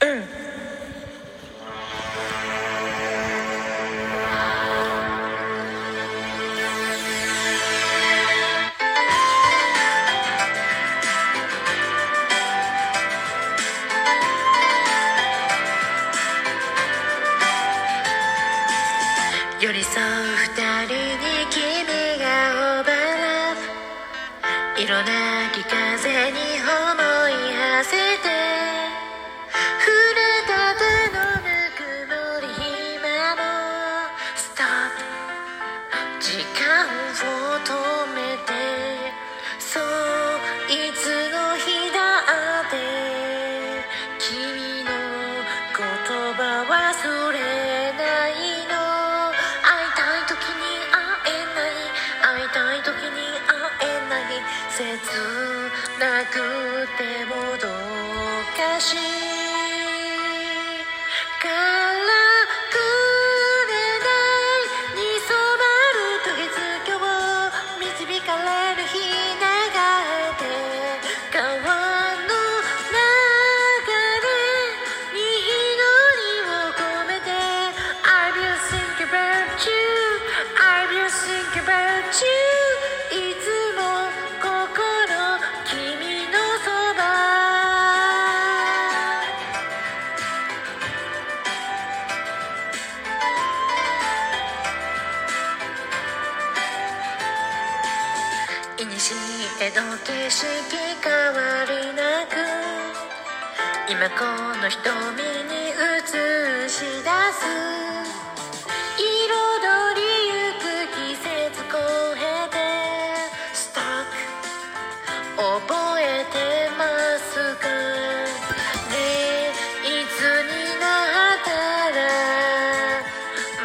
寄り添う二人に君がオーバーラブ色なき風に思い馳せて。時間を止めてそういつの日だって。君の言葉忘れないの会いたい時に会えない。会いたい時に会えない。切なくてもどうかしら。いつも心君のそば。いにしえの景色変わりなく今この瞳に映し出す。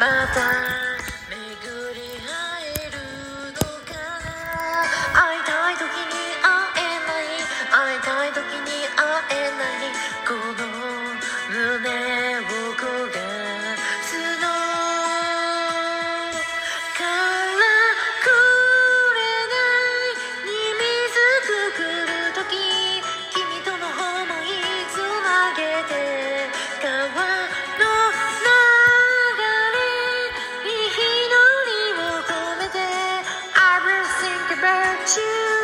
また you.